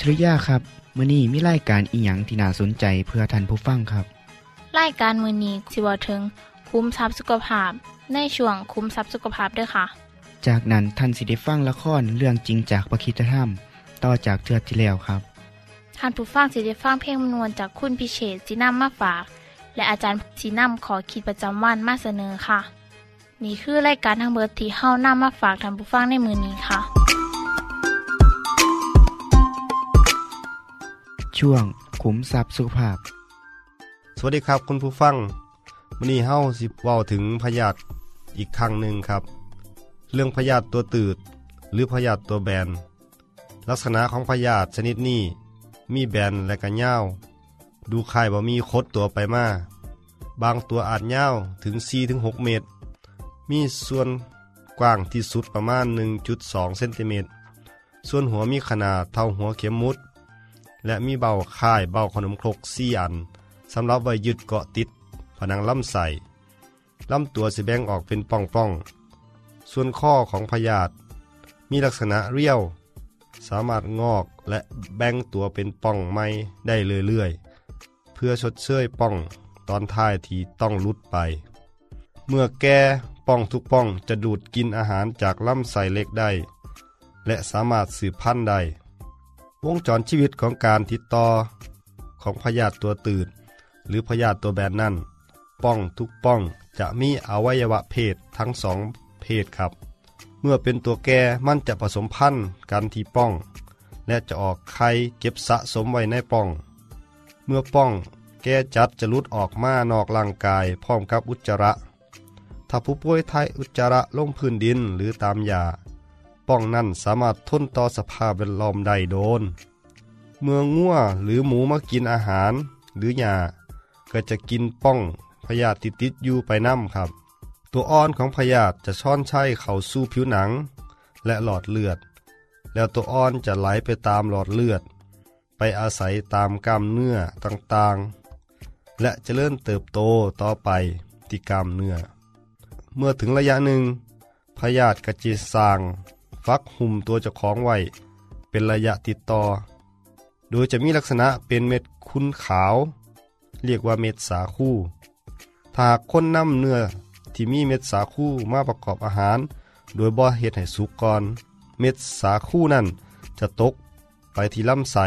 ทริยาครับมื้อนี้มีรายการอีหยังที่น่าสนใจเพื่อท่านผู้ฟังครับรายการมือนี้สิเวาถึง คุ้มทรัพย์สุขภาพ ในช่วงคุ้มทรัพย์สุขภาพด้วยค่ะ จากนั้นท่านสิได้ฟังละครเรื่องจริงจากประคีตธรรม ต่อจากเทือกที่แล้วครับท่านผู้ฟังสิได้ฟังเพลงมนวนจากคุณพิเชษสีน้ำมาฝาก และอาจารย์สีน้ำขอขีดประจำวันมาเสนอค่ะ นี่คือรายการทางเบอร์ที่เฮานํมาฝากท่านผู้ฟังในมือนี้ค่ะ ช่วงขุมทรัพย์สุขภาพ สวัสดีครับคุณผู้ฟังวันนี้เฮาสิเว้าถึงพยาธิอีกครั้งหนึ่งครับ เรื่องพยาธิตัวตืด หรือพยาธิตัวแบน ลักษณะของพยาธิชนิดนี้ มีแบนและก็ยาวดูคล้ายบ่มีคดตัวไปมา บางตัวอาจยาถึง 4-6 เมตร มีส่วนกว้างที่สุดประมาณ 1.2 เซนติเมตร ส่วนหัวมีขนาดเท่าหัวเข็มมุด และมีเบาค่ายเบาขนมครกสี่อันสำหรับไว้ยึดเกาะติด ผนังลำไส้ลำตัวสิแบ่งออกเป็นป่องๆ ส่วนข้อของพยาธิมีลักษณะเรียว สามารถงอกและแบ่งตัวเป็นป่องไม้ได้เรื่อยๆ เพื่อชดเชยป่องตอนท้ายที่ต้องลุดไป เมื่อแก่ป่องทุกป่องจะดูดกินอาหารจากลำไส้เล็กได้ และสามารถสืบพันธุ์ได้ วงจรชีวิตของการติดต่อของพยาธิตัวตืดหรือพยาธิตัวแบนนั่น ป้องทุกป้องจะมีอวัยวะเพศทั้งสองเพศครับ เมื่อเป็นตัวแก่มันจะผสมพันธุ์กันที่ป้อง และจะออกไข่เก็บสะสมไว้ในป้อง เมื่อป้องแก่จัดจะลุดออกมานอกร่างกายพร้อมกับอุจจาระ ถ้าผู้ป่วยไทยอุจจาระลงพื้นดินหรือตามยา ป้องนั้นสามารถทนต่อสภาพแวดล้อมได้โดน เมื่องัวหรือหมูมากินอาหาร หรือหญ้าก็จะกินป้องพยาธิติดอยู่ไปน้ำครับ ตัวอ่อนของพยาธิจะซ่อนใช้เข้าสู่ผิวหนัง และหลอดเลือด แล้วตัวอ่อนจะไหลไปตามหลอดเลือด ไปอาศัยตามกล้ามเนื้อต่างๆ และจะเริ่มเติบโตต่อไปที่กล้ามเนื้อ เมื่อถึงระยะหนึ่งพยาธิกระจิสร้าง ฟักหุ่มตัวเจ้าของไว้ เป็นระยะติดต่อ โดยจะมีลักษณะเป็นเม็ดคุ้นขาว เรียกว่าเม็ดสาคูถ้าหากคนนำเนื้อที่มีเม็ดสาคูมาประกอบอาหาร โดยบ่เฮ็ดให้สุกก่อน เม็ดสาคูนั่นจะตกไปที่ลำไส้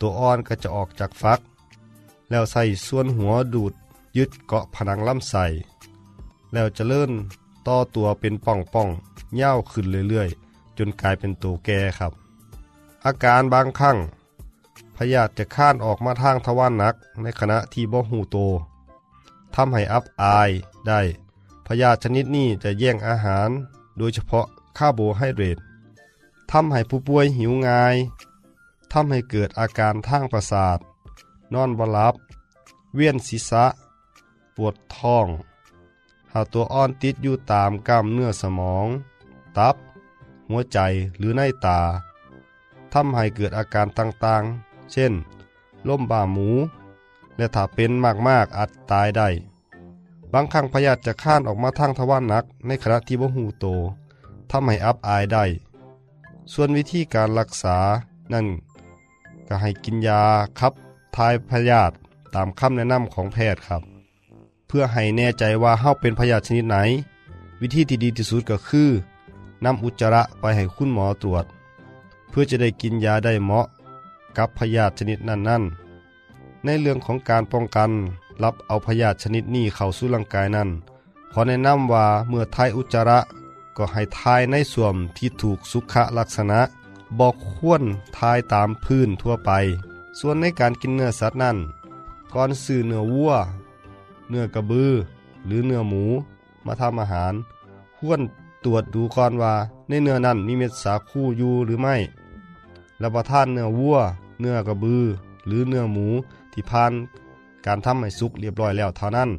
ตัวอ่อนก็จะออกจากฟัก แล้วใส่ส่วนหัวดูดยึดเกาะผนังลำไส้แล้วจะเลื่อน ต่อตัวเป็นป่องป่องๆยาขึ้นเรื่อยๆ จนกลายเป็นตัวแก่ครับ อาการบางครั้งพยาธิจะข้านออกมาทางทวารหนักในขณะที่บ่หูโตทำให้อับอายได้ พยาธิชนิดนี้จะแย่งอาหาร โดยเฉพาะคาร์โบไฮเดรตทำให้ผู้ป่วยหิวง่ายทำให้เกิดอาการทางประสาท นอนบลับ เวียนศีรษะ ปวดท้อง หาตัวอ่อนติดอยู่ตามกล้ามเนื้อสมอง ตับ หัวใจหรือในตาทำให้เกิดอาการต่างๆ เช่นล่มบ่าหมู และถ้าเป็นมากๆอาจตายได้ บางครั้งพยาธิจะข้านออกมาทางทวารหนัก ในขณะที่บ่หูโตทำให้อับอายได้ ส่วนวิธีการรักษานั่นก็ให้กินยาขับทายพยาธิตามคำแนะนำของแพทย์ครับ เพื่อให้แน่ใจว่าเฮาเป็นพยาธิชนิดไหน วิธีที่ดีที่สุดก็คือนำอุจจาระไปให้คุณหมอตรวจ เพื่อจะได้กินยาได้เหมาะกับพยาธิชนิดนั้นๆ ในเรื่องของการป้องกันรับเอาพยาธิชนิดนี้เข้าสู่ร่างกายนั้นขอแนะนำว่าเมื่อทายอุจจาระก็ให้ทายในส่วนที่ถูกสุขลักษณะบอกควรทายตามพื้นทั่วไป ส่วนในการกินเนื้อสัตว์นั้นก่อนซื้อเนื้อวัว เนื้อกระบือ หรือเนื้อหมู มาทำอาหาร ควรตรวจดูก่อนว่า ในเนื้อนั้นมีเม็ดสาคูอยู่หรือไม่ รับประทานเนื้อวัว เนื้อกระบือ หรือเนื้อหมูที่ผ่านการทำให้สุกเรียบร้อยแล้วเท่านั้น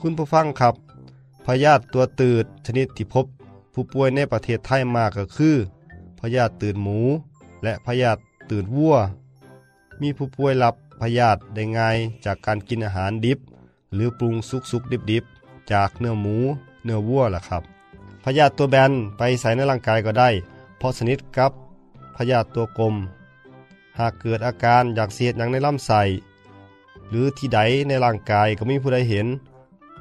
คุณผู้ฟังครับ พยาธิตัวตืดชนิดที่พบ ผู้ป่วยในประเทศไทยมากก็คือ พยาธิตืดหมู และพยาธิตืดวัว มีผู้ป่วยรับพยาธิได้ง่ายจากการกินอาหารดิบ หรือปรุงสุกสุกดิบๆ จากเนื้อหมู เนื้อวัวล่ะครับ พยาธิตัวแบนไปใส่ในร่างกายก็ได้ เพราะสนิทกับพยาธิตัวกลม หากเกิดอาการอยากเสียดอย่างในลำไส้หรือที่ใดในร่างกายก็มีผู้ใดเห็น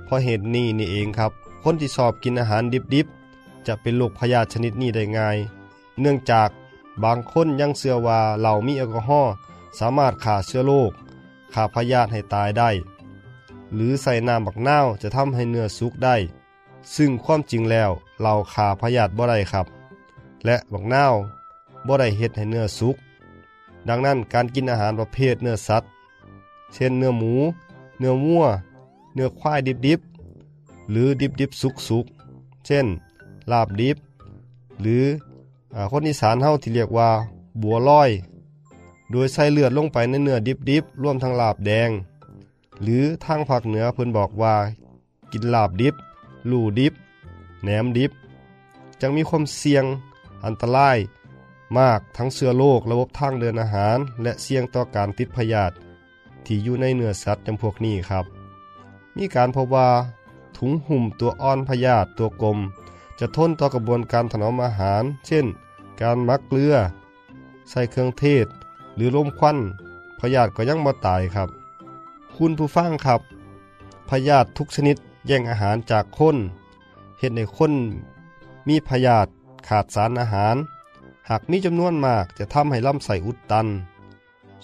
เพราะเหตุนี้นี่เองครับ คนที่ชอบกินอาหารดิบๆ จะเป็นโรคพยาธิชนิดนี้ได้ง่าย เนื่องจากบางคนยังเชื่อว่าเหล้ามีแอลกอฮอล์สามารถฆ่าเชื้อโรคฆ่าพยาธิให้ตายได้ หรือใส่น้ำบักนาวจะทำให้เนื้อสุกได้ ซึ่งความจริงแล้วเหล้าฆ่าพยาธิบ่ได้ครับ และบักนาวบ่ได้เฮ็ดให้เนื้อสุก ดังนั้นการกินอาหารประเภทเนื้อสัตว์ เช่นเนื้อหมู เนื้อวัว เนื้อควายดิบๆ หรือดิบๆสุกๆ เช่น ลาบดิบ หรือคนอีสานเฮาที่เรียกว่า บัวลอย โดยใส่เลือดลงไปในเนื้อดิบๆ ร่วมทั้งลาบแดง หรือทางภาคเหนือเพิ่นบอกว่า กินลาบดิบ ลู่ดิบ แหนมดิบ จังมีความเสี่ยงอันตราย มากทั้งเชื้อโรคระบบทางเดินอาหาร และเสี่ยงต่อการติดพยาธิที่อยู่ในเนื้อสัตว์จำพวกนี้ครับ มีการพบว่า ถุงหุ่มตัวอ่อนพยาธิตัวกลม จะทนต่อกระบวนการถนอมอาหาร เช่น การมักเกลือ ใส่เครื่องเทศ หรือลมควันพยาธิก็ยังบ่ตายครับ คุณผู้ฟังครับพยาธิทุกชนิดแย่งอาหารจากคนเห็นในคนมีพยาธิขาดสารอาหาร หากมีจำนวนมากจะทำให้ลำไส้อุดตัน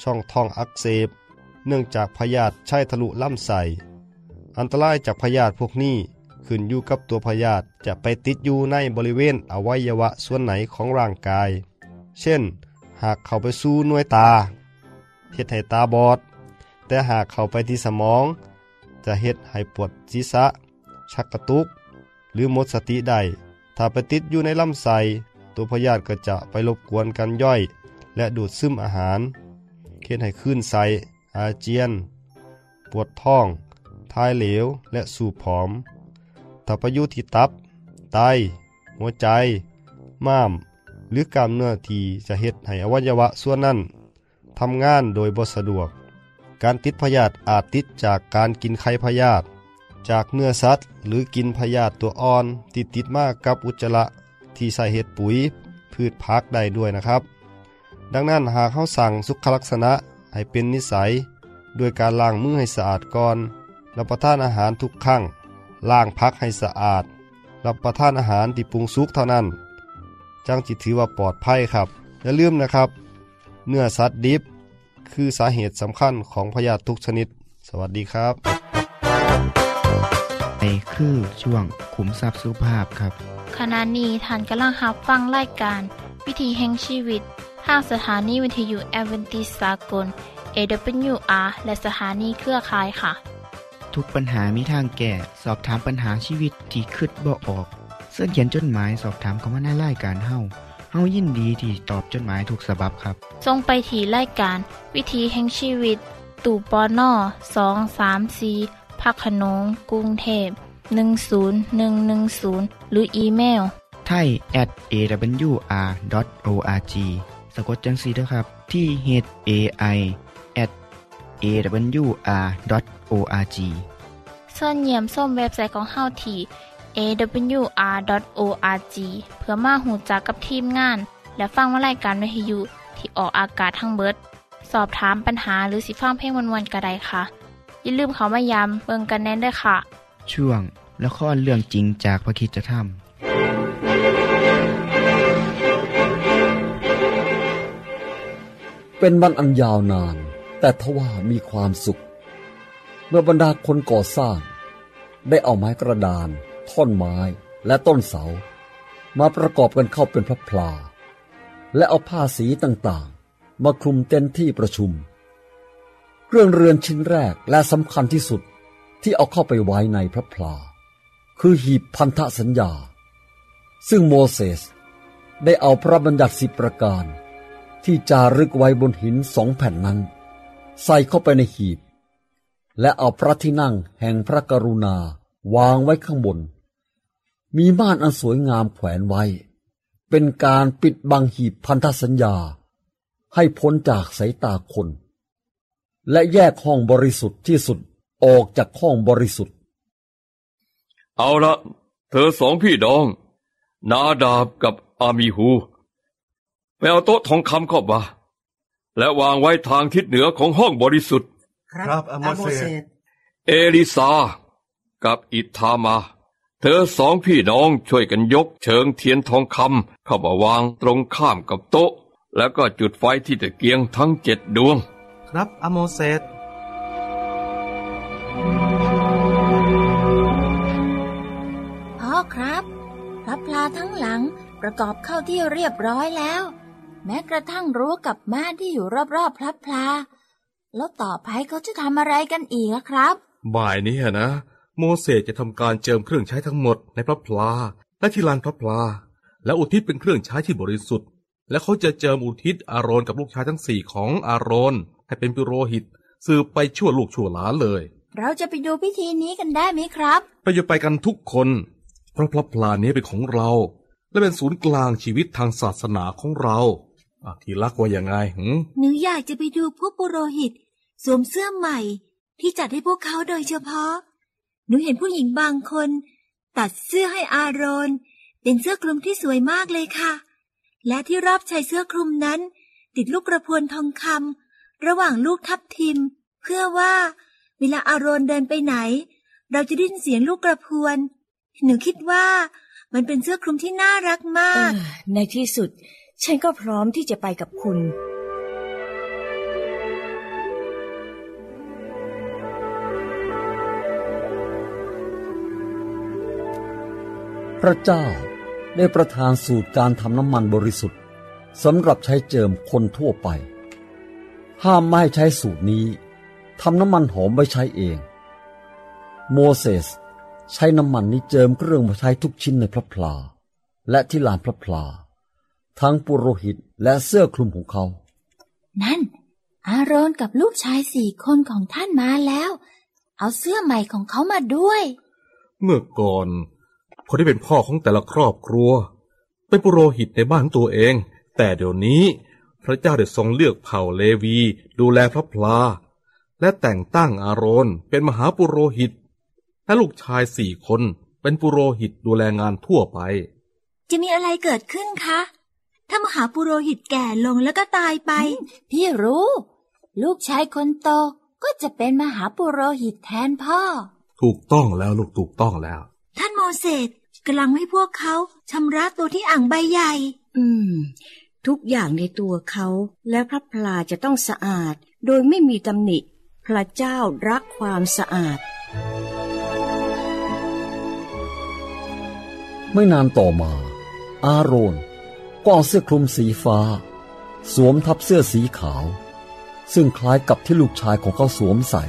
ช่องท้องอักเสบ เนื่องจากพยาธิใช้ทะลุลำไส้อันตรายจากพยาธิพวกนี้ขึ้นอยู่กับตัวพยาธิจะไปติดอยู่ในบริเวณอวัยวะส่วนไหนของร่างกาย เช่น หากเข้าไปสู่หน่วยตาเฮ็ดให้ตาบอด แต่หากเข้าไปที่สมอง จะเฮ็ดให้ปวดศีรษะ ชักกระตุก หรือหมดสติได้ ถ้าไปติดอยู่ในลำไส้ตัวพยาธิก็จะไปรบกวนการย่อย และดูดซึมอาหารเฮ็ดให้คลื่นไส้อาเจียน ปวดท้องทายเหลวและสูบผอมถ้าไปอยู่ที่ตับ ไต หัวใจ ม้าม หรือกล้ามเนื้อที่จะเฮ็ดให้อวัยวะส่วนนั้นทำงานโดยบ่สะดวก การติดพยาธิอาจติดจากการกินไข่พยาธิจากเนื้อสัตว์ หรือกินพยาธิตัวอ่อนที่ติดมากกับอุจจาระที่ใส่เห็ดปุ๋ย พืชพักได้ด้วยนะครับ ดังนั้นหากเขาสั่งสุขลักษณะให้เป็นนิสัยด้วยการล้างมือให้สะอาดก่อนรับประทานอาหารทุกครั้งล้างพักให้สะอาด รับประทานอาหารที่ปรุงสุกเท่านั้นจังจิตถือว่าปลอดภัยครับอย่าลืมนะครับ เนื้อสัตว์ดิบ คือสาเหตุสำคัญของพยาธิทุกชนิด สวัสดีครับในคือช่วงขุมทรัพย์สุภาพครับ ขณะนี้ท่านกำลังรับฟังรายการ วิธีแห่งชีวิตทางสถานีวิทยุแอเวนติสากล AWR และสถานีเครือข่ายค่ะ ทุกปัญหามีทางแก้สอบถามปัญหาชีวิตที่คืดบ่ออก เสื้อเขียนจดหมายสอบถามเขามาในรายการเฮา เฮายินดีที่ตอบจดหมายถูกสาบบครับ ทรงไปถีรายการ วิธีแห่งชีวิต ตู่ปอนอสองสามสีพักขนงกรุงเทพ10110 หรืออีเมลไทย at awr.org สะกดจังสีด้วยครับ ที่ h a i at awr.org ส่วนเยี่ยมส้มเว็บไซต์ของเฮาที่ awr.org เพื่อมาหูจักกับทีมงาน และฟังวารายการวิทยุที่ออกอากาศทั้งเบิด สอบถามปัญหาหรือสิฟังเพลงวนๆกระไดค่ะ อย่าลืมเขามายามเบิงกันแน่นด้วยค่ะ ช่วงละครเรื่องจริงจากพระคิดจะทำเป็นวันอันยาวนาน แต่ทว่ามีความสุข เมื่อบรรดาคนก่อสร้าง ได้เอาไม้กระดาน ท่อนไม้และต้นเสา มาประกอบกันเข้าเป็นพระพลา และเอาผ้าสีต่างๆ มาคลุมเต็นที่ประชุม เครื่องเรือนชิ้นแรกและสำคัญที่สุดที่เอาเข้าไปไว้ในพระพลา คือหีบพันธสัญญา ซึ่งโมเสสได้เอาพระบัญญัติสิบประการ ที่จารึกไว้บนหินสองแผ่นนั้น ใส่เข้าไปในหีบ และเอาพระที่นั่งแห่งพระกรุณาวางไว้ข้างบน มีม่านอันสวยงามแขวนไว้ เป็นการปิดบังหีบพันธสัญญา ให้พ้นจากสายตาคน และแยกห้องบริสุทธิ์ที่สุดออกจากห้องบริสุทธิ์ เอาละเธอสองพี่น้อง นาดาบกับอามีฮูไปเอาโต๊ะทองคำเข้ามาและวางไว้ทางทิศเหนือของห้องบริสุทธิ์ ครับอาโมเสสเอลิซา กับอิทามา เธอสองพี่น้องช่วยกันยกเชิงเทียนทองคำเข้ามาวางตรงข้ามกับโต๊ะ แล้วก็จุดไฟที่ตะเกียงทั้งเจ็ดดวง ครับอาโมเสสพ่อครับพระพลาทั้งหลังประกอบเข้าที่เรียบร้อยแล้ว แม้กระทั่งรั้วกับม่านที่อยู่รอบๆพระพลา แล้วต่อไปเขาจะทำอะไรกันอีกอะครับ บ่ายนี้นะ โมเสสจะทำการเจิมเครื่องใช้ทั้งหมดในพระพลาและที่ลานพระพลา และอุทิศเป็นเครื่องใช้ที่บริสุทธิ์ และเขาจะเจิมอุทิศอาโรนกับลูกชายทั้งสี่ของอาโรนให้เป็นปุโรหิต สืบไปชั่วลูกชั่วหลานเลย เราจะไปดูพิธีนี้กันได้ไหมครับ ไปอยู่ไปกันทุกคน เพราะพระพลานี้เป็นของเรา และเป็นศูนย์กลางชีวิตทางศาสนาของเราอะทีรักว่ายังไงหืมหนูอยากจะไปดูพวกปุโรหิต สวมเสื้อใหม่ ที่จัดให้พวกเขาโดยเฉพาะ หนูเห็นผู้หญิงบางคน ตัดเสื้อให้อาโรนเป็นเสื้อคลุมที่สวยมากเลยค่ะ และที่รอบชายเสื้อคลุมนั้น ติดลูกกระพวนทองคำระหว่างลูกทับทิม เพื่อว่า เวลาอาโรนเดินไปไหน เราจะได้ยินเสียงลูกกระพวน หนูคิดว่า มันเป็นเสื้อคลุมที่น่ารักมากออในที่สุด ฉันก็พร้อมที่จะไปกับคุณ พระเจ้าได้ประทานสูตรการทำน้ำมันบริสุทธิ์สำหรับใช้เจิมคนทั่วไป ห้ามไม่ให้ใช้สูตรนี้ทำน้ำมันหอมไว้ใช้เอง โมเสสใช้น้ำมันนี้เจิมเครื่องมาใช้ทุกชิ้นในพระพลา และที่ลานพระพลา ทั้งปุโรหิตและเสื้อคลุมของเขา นั่น อาโรนกับลูกชายสี่คนของท่านมาแล้ว เอาเสื้อใหม่ของเขามาด้วย เมื่อก่อน คนที่เป็นพ่อของแต่ละครอบครัว เป็นปุโรหิตในบ้านของตัวเอง แต่เดี๋ยวนี้ พระเจ้าได้ทรงเลือกเผ่าเลวี ดูแลพระพลา และแต่งตั้งอาโรนเป็นมหาปุโรหิต และลูกชายสี่คนเป็นปุโรหิตดูแลงานทั่วไป จะมีอะไรเกิดขึ้นคะ ถ้ามหาปุโรหิตแก่ลงแล้วก็ตายไป พี่รู้ ลูกชายคนโตก็จะเป็นมหาปุโรหิตแทนพ่อ ถูกต้องแล้วลูกถูกต้องแล้วท่านโม เสสกำลังให้พวกเขาชำระตัวที่อ่างใบใหญ่ อืม ทุกอย่างในตัวเขาและพระพลาจะต้องสะอาด โดยไม่มีตำหนิ พระเจ้ารักความสะอาด ไม่นานต่อมา อาโรนก็เอาเสื้อคลุมสีฟ้า สวมทับเสื้อสีขาว ซึ่งคล้ายกับที่ลูกชายของเขาสวมใส่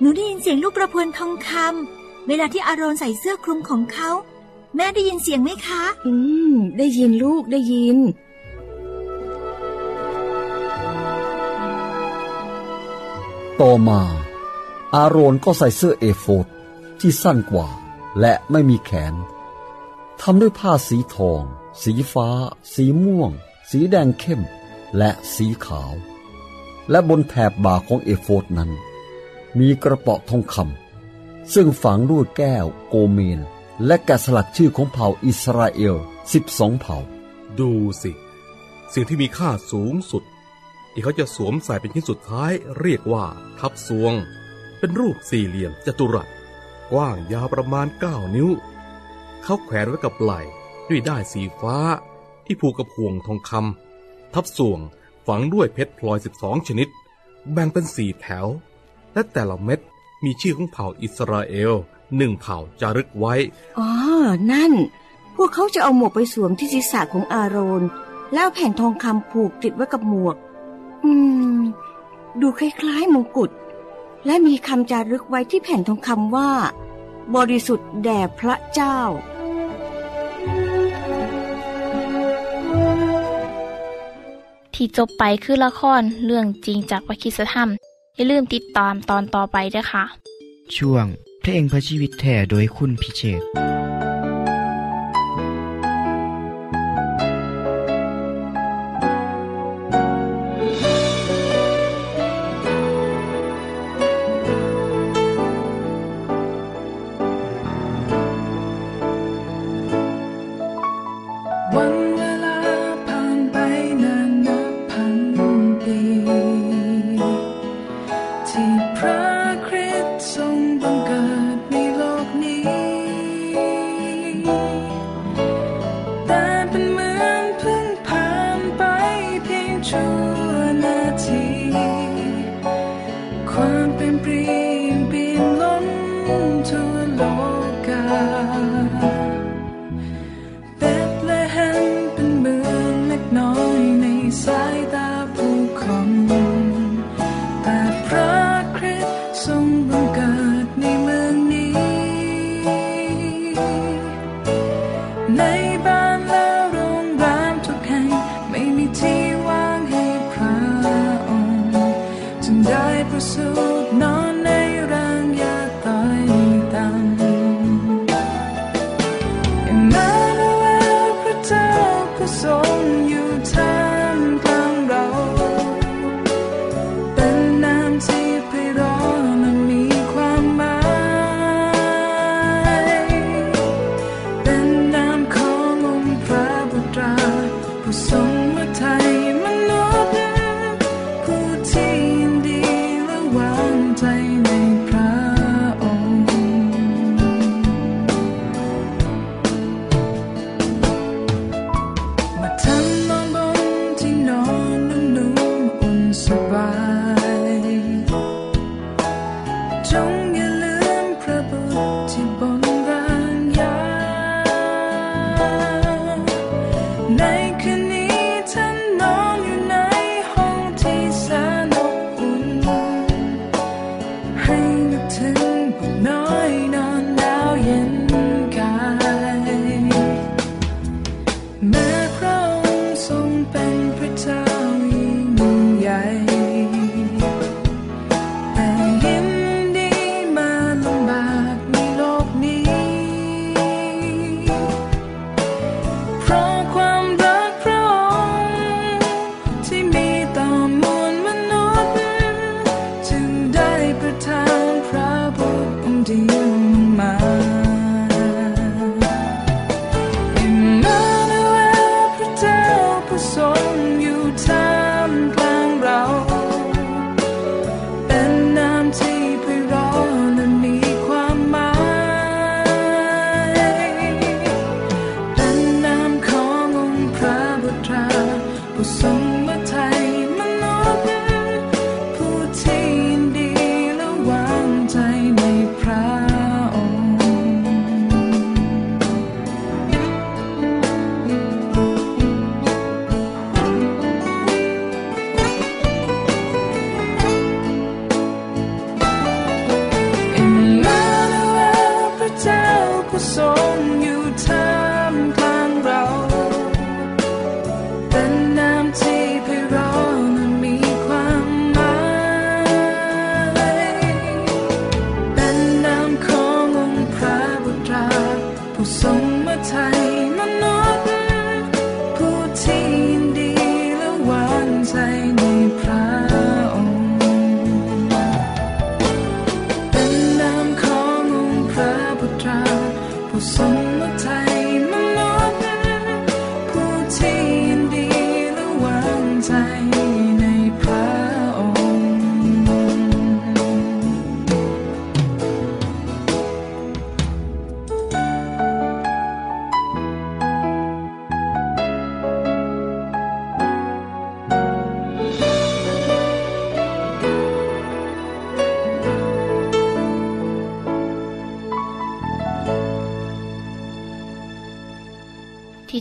หนูได้ยินเสียงลูกกระพวนทองคำ เวลาที่อาโรนใส่เสื้อคลุมของเขา แม่ได้ยินเสียงไหมคะ อืม ได้ยินลูกได้ยิน ต่อมา อาโรนก็ใส่เสื้อเอโฟดที่สั้นกว่า และไม่มีแขนทำด้วยผ้าสีทอง สีฟ้า สีม่วง สีแดงเข้ม และสีขาว และบนแถบบ่าของเอโฟดนั้น มีกระเป๋าทองคำ ซึ่งฝังรูดแก้ว โกเมน และแกะสลักชื่อของเผ่าอิสราเอล 12 เผ่า ดูสิ สิ่งที่มีค่าสูงสุด ที่เขาจะสวมใส่เป็นชิ้นสุดท้ายเรียกว่า ทับสวง เป็นรูปสี่เหลี่ยมจัตุรัส กว้างยาวประมาณ 9 นิ้ว เขาแขวนไว้กับไหล่ด้วยด้ายสีฟ้า ที่ผูกกับห่วงทองคำทับสวงฝังด้วยเพชรพลอย 12 ชนิด แบ่งเป็นสี่แถว และแต่ละเม็ด มีชื่อของเผ่าอิสราเอลหนึ่งเผ่าจารึกไว้ อ๋อ นั่น พวกเขาจะเอาหมวกไปสวมที่ศีรษะของอาโรน แล้วแผ่นทองคำผูกติดไว้กับหมวก อืม ดูคล้ายๆมงกุฎ และมีคำจารึกไว้ที่แผ่นทองคำว่า บริสุทธิ์แด่พระเจ้า ที่จบไปคือละครเรื่องจริงจากวิคิสธรรม อย่าลืมติดตามตอนต่อไปด้วยค่ะ ช่วงเพลงพระชีวิตแท่โดยคุณพิเชษ เปลี่ยนเปลี่ยนล้นทั่วโลกา 太 song you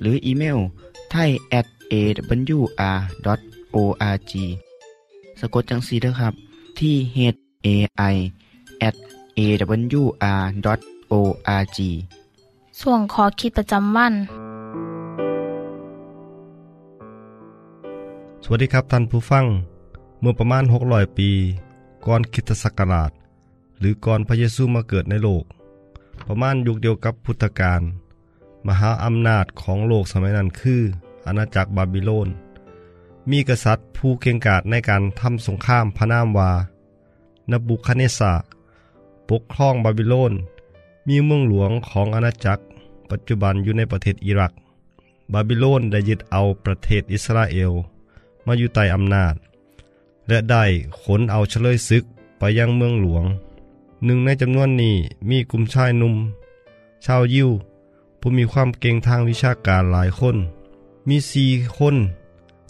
หรืออีเมลไทย at awr.org สะกดจังสีนะครับ ที่ h a i at awr.org ส่วนขอคิดประจำวัน สวัสดีครับท่านผู้ฟัง เมื่อประมาณ 600 ปี ก่อนคริสตศักราช หรือก่อนพระเยซูมาเกิดในโลก ประมาณยุคเดียวกับพุทธกาล มหาอำนาจของโลกสมัยนั้นคือ อาณาจักรบาบิโลน มีกษัตริย์ผู้เก่งกาจในการทำสงครามพระนามวานบุคเนสาปกครองบาบิโลน มีเมืองหลวงของอาณาจักร ปัจจุบันอยู่ในประเทศอิรัก บาบิโลนได้ยึดเอาประเทศอิสราเอล มาอยู่ใต้อำนาจ และได้ขนเอาเฉลยศึกไปยังเมืองหลวง หนึ่งในจำนวนนี้มีกลุ่มชายหนุ่ม ชาวยิว ผู้มีความเก่งทางวิชาการหลายคน มีสี่คน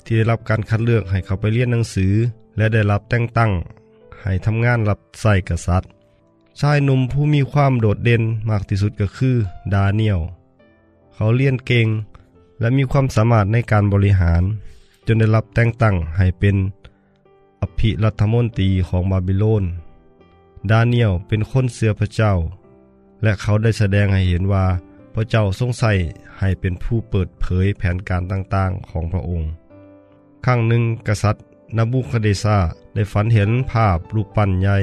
ที่ได้รับการคัดเลือกให้เขาไปเรียนหนังสือ และได้รับแต่งตั้ง ให้ทำงานรับใส่กษัตริย์ ชายหนุ่มผู้มีความโดดเด่นมากที่สุดก็คือ ดาเนียล เขาเรียนเก่ง และมีความสามารถในการบริหาร จนได้รับแต่งตั้งให้เป็นอภิรัฐมนตรีของบาบิโลน ดาเนียลเป็นคนเสือพระเจ้า และเขาได้แสดงให้เห็นว่า พระเจ้าทรงใส่ให้เป็นผู้เปิดเผยแผนการต่างๆของพระองค์ครั้งหนึ่งกษัตริย์นบูคเดซาได้ฝันเห็นภาพรูปปั้นใหญ่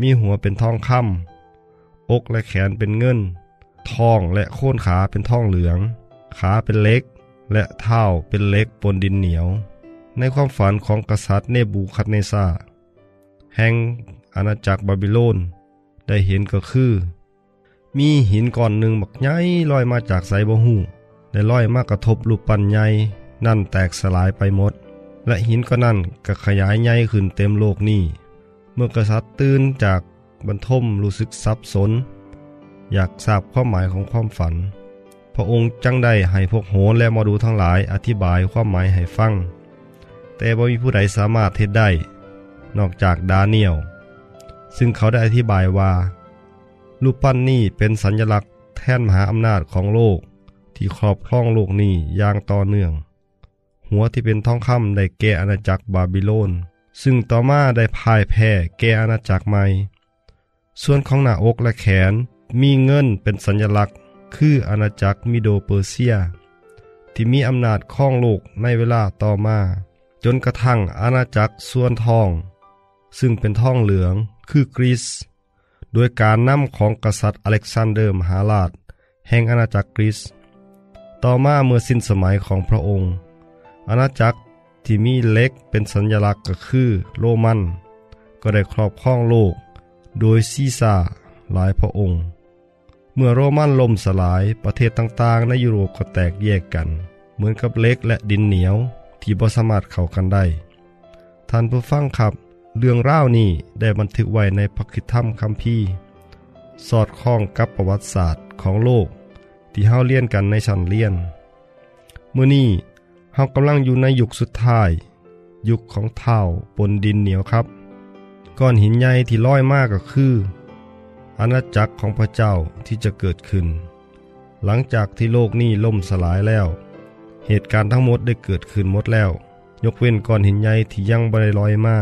มีหัวเป็นทองคำอกและแขนเป็นเงินท้องและโค่นขาเป็นทองเหลือง ขาเป็นเล็ก และเท้าเป็นเล็กปนดินเหนียว ในความฝันของกษัตริย์เนบูคัดเนซาแห่งอาณาจักรบาบิโลน ได้เห็นก็คือ มีหินก้อนหนึ่งบักใหญ่ลอยมาจากไซบ่หูได้ลอยมากระทบรูปปั้นใหญ่นั่นแตกสลายไปหมด และหินก็นั่นก็ขยายใหญ่ขึ้นเต็มโลกนี้เมื่อกษัตริย์ตื่นจากบรรทมรู้สึกสับสน อยากทราบความหมายของความฝัน พระองค์จังได้ให้พวกโหรและมอดูทั้งหลายอธิบายความหมายให้ฟัง แต่บ่มีผู้ใดสามารถเทศได้ นอกจากดาเนียลซึ่งเขาได้อธิบายว่า รูปปั้นนี้เป็นสัญลักษณ์แท่นมหาอำนาจของโลก ที่ครอบครองโลกนี้อย่างต่อเนื่อง หัวที่เป็นทองคำได้แก่อาณาจักรบาบิโลน ซึ่งต่อมาได้พ่ายแพ้แก่อาณาจักรใหม่ ส่วนของหน้าอกและแขนมีเงินเป็นสัญลักษณ์ คืออาณาจักรมิโดเปอร์เซีย ที่มีอำนาจครองโลกในเวลาต่อมา จนกระทั่งอาณาจักรส่วนทอง ซึ่งเป็นทองเหลืองคือกรีซ โดยการนำของกษัตริย์อเล็กซานเดอร์มหาราช แห่งอาณาจักรกรีซต่อมาเมื่อสิ้นสมัยของพระองค์ อาณาจักรที่มีเล็กเป็นสัญลักษณ์ก็คือโรมัน ก็ได้ครอบครองโลก โดยซีซ่าหลายพระองค์ เมื่อโรมันล่มสลายประเทศต่างๆ ในยุโรปก็แตกแยกกัน เหมือนกับเล็กและดินเหนียวที่บ่สามารถเข้ากันได้ท่านผู้ฟังครับ เรื่องร่าวนี้ได้บันทึกไว้ในพระคิดธรรมคัมภีร์สอดคล้องกับประวัติศาสตร์ของโลกที่เฮาเรียนกันในชั้นเรียนมื้อนี้เฮากำลังอยู่ในยุคสุดท้าย ยุคของเท่าปนดินเหนียวครับก้อนหินใหญ่ที่ลอยมากก็คือ อาณาจักรของพระเจ้าที่จะเกิดขึ้น หลังจากที่โลกนี้ล่มสลายแล้ว เหตุการณ์ทั้งหมดได้เกิดขึ้นหมดแล้ว ยกเว้นก้อนหินใหญ่ที่ยังบ่ได้ลอยมา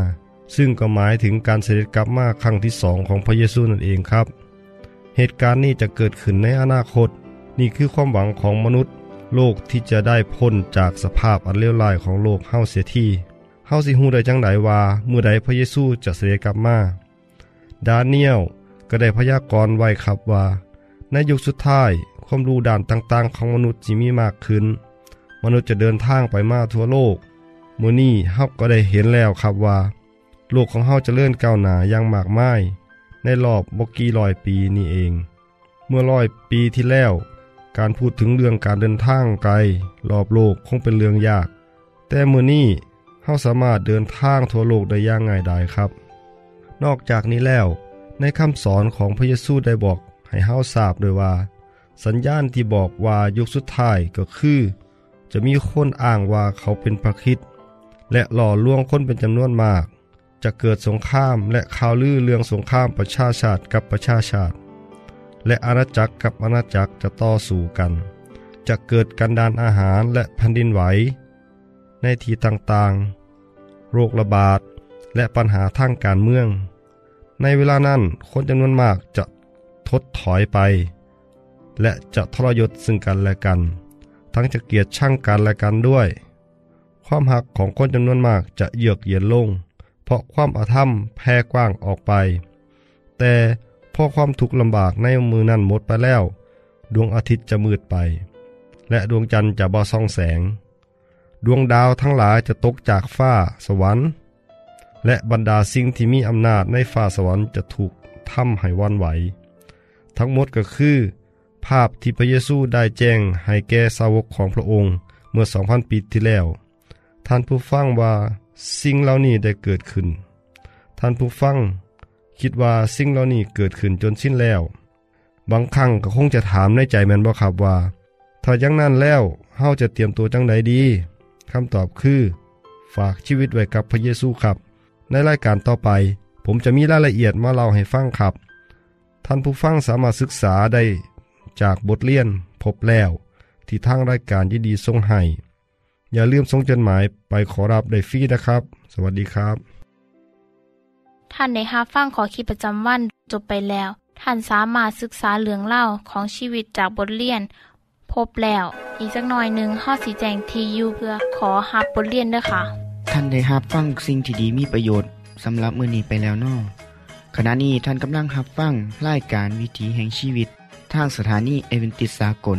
ซึ่งก็หมายถึงการเสด็จกลับมาครั้งที่สองของพระเยซูนั่นเองครับ เหตุการณ์นี้จะเกิดขึ้นในอนาคต นี่คือความหวังของมนุษย์ โลกที่จะได้พ้นจากสภาพอันเลวร้ายของโลกเฮาเสียทีเฮาสิฮู้ได้จังไดว่าเมื่อใดพระเยซูจะเสด็จกลับมา ดาเนียลก็ได้พยากรณ์ไว้ครับว่า ในยุคสุดท้ายความรู้ด่านต่างๆ ของมนุษย์จะมีมากขึ้น มนุษย์จะเดินทางไปมาทั่วโลกมื้อนี้เฮาก็ได้เห็นแล้วครับว่า โลกของเฮาจะเจริญก้าวหนาอย่างมากมาย ในรอบบกี่ร้อยปีนี่เอง เมื่อร้อยปีที่แล้ว การพูดถึงเรื่องการเดินทางไกล รอบโลกคงเป็นเรื่องยาก แต่มื้อนี้เฮาสามารถเดินทางทั่วโลกได้อย่างง่ายดายครับ นอกจากนี้แล้ว ในคำสอนของพระเยซูได้บอกให้เฮาทราบด้วยว่า สัญญาณที่บอกว่ายุคสุดท้ายก็คือ จะมีคนอ้างว่าเขาเป็นพระคริสต์และหล่อลวงคนเป็นจำนวนมาก จะเกิดสงครามและข่าวลือเรื่องสงครามประชาชาติกับประชาชาติ และอาณาจักรกับอาณาจักรจะต่อสู้กัน จะเกิดกันดานอาหารและแผ่นดินไหว ในที่ต่างๆ โรคระบาดและปัญหาทางการเมือง ในเวลานั้นคนจำนวนมากจะทดถอยไป และจะทรยศซึ่งกันและกัน ทั้งจะเกลียดช่างกันและกันด้วย ความหักของคนจำนวนมากจะเยือกเย็นลง เพราะความอาธรรมแพร่กว้างออกไป แต่พอความทุกข์ลำบากในมือนั้นหมดไปแล้ว ดวงอาทิตย์จะมืดไป และดวงจันทร์จะบ่ส่องแสง ดวงดาวทั้งหลายจะตกจากฟ้าสวรรค์ และบรรดาสิ่งที่มีอำนาจในฟ้าสวรรค์จะถูกทำให้วันไหว ทั้งหมดก็คือ ภาพที่พระเยซูได้แจ้งให้แก่สาวกของพระองค์เมื่อ 2,000 ปีที่แล้ว ท่านผู้ฟังว่า สิ่งเหล่านี้ได้เกิดขึ้น ท่านผู้ฟัง คิดว่าสิ่งเหล่านี้เกิดขึ้นจนสิ้นแล้ว บางครั้งก็คงจะถามในใจแมนบ่ครับว่า ถ้าอย่างนั้นแล้วเฮาจะเตรียมตัวจังใดดีคำตอบคือ ฝากชีวิตไว้กับพระเยซูครับ ในรายการต่อไป ผมจะมีรายละเอียดมาเล่าให้ฟังครับ ท่านผู้ฟังสามารถศึกษาได้จากบทเรียนพบแล้ว ที่ทางรายการยินดีส่งให้ อย่าลืมส่งจดหมายไปขอรับได้ฟรีนะครับ สวัสดีครับ ท่านในฮับฟังขอคิดประจำวันจบไปแล้ว ท่านสามารถศึกษาเหลืองเล่าของชีวิตจากบทเรียน พบแล้ว อีกสักหน่อยหนึ่งข้อสีแจงทียูเพื่อขอฮับบทเรียนด้วยค่ะ ท่านได้รับฟังสิ่งที่ดีมีประโยชน์สำหรับมื้อนี้ไปแล้วเนอขณะนี้ท่านกำลังรับฟังรายการวิถีแห่งชีวิต ทางสถานีแอ๊ดเวนตีสสากล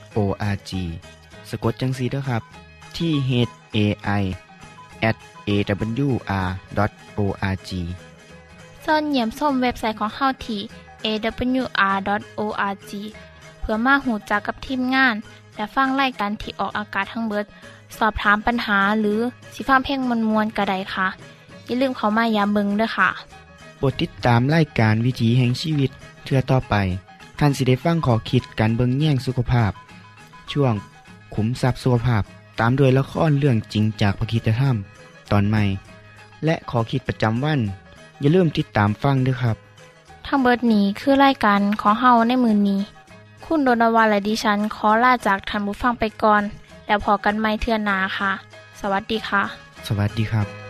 awr.org สะกดจังสีด้วยครับ ที่ h a i at awr.org ส่วนเหยี่ยมส้มเว็บไซต์ของเฮาที่ awr.org เพื่อมาหูจักกับทีมงาน และฟังไล่กันที่ออกอากาศทั้งเบิด สอบถามปัญหาหรือสิฟ้าเพลงมวลมวลกระไดค่ะ อย่าลืมเขามายามเบิงด้วยค่ะโปรดติดตามไล่การวิถีแห่งชีวิตเทือต่อไปท่านสิได้ฟังขอคิดการเบิงแย่งสุขภาพ ช่วง ขุมทรัพย์สุขภาพ ตามโดยละครเรื่องจริงจากพระคีตธรรม ตอนใหม่ และขอคิดประจำวัน อย่าลืมติดตามฟังด้วยครับ ทั้งเบิดนี้คือรายการของเฮาในมือนนี้ คุณโดนวันและดิฉันขอลาจากทันบุฟังไปก่อน แล้วพอกันไม่เทื่อนหนาค่ะ สวัสดีค่ะ สวัสดีครับ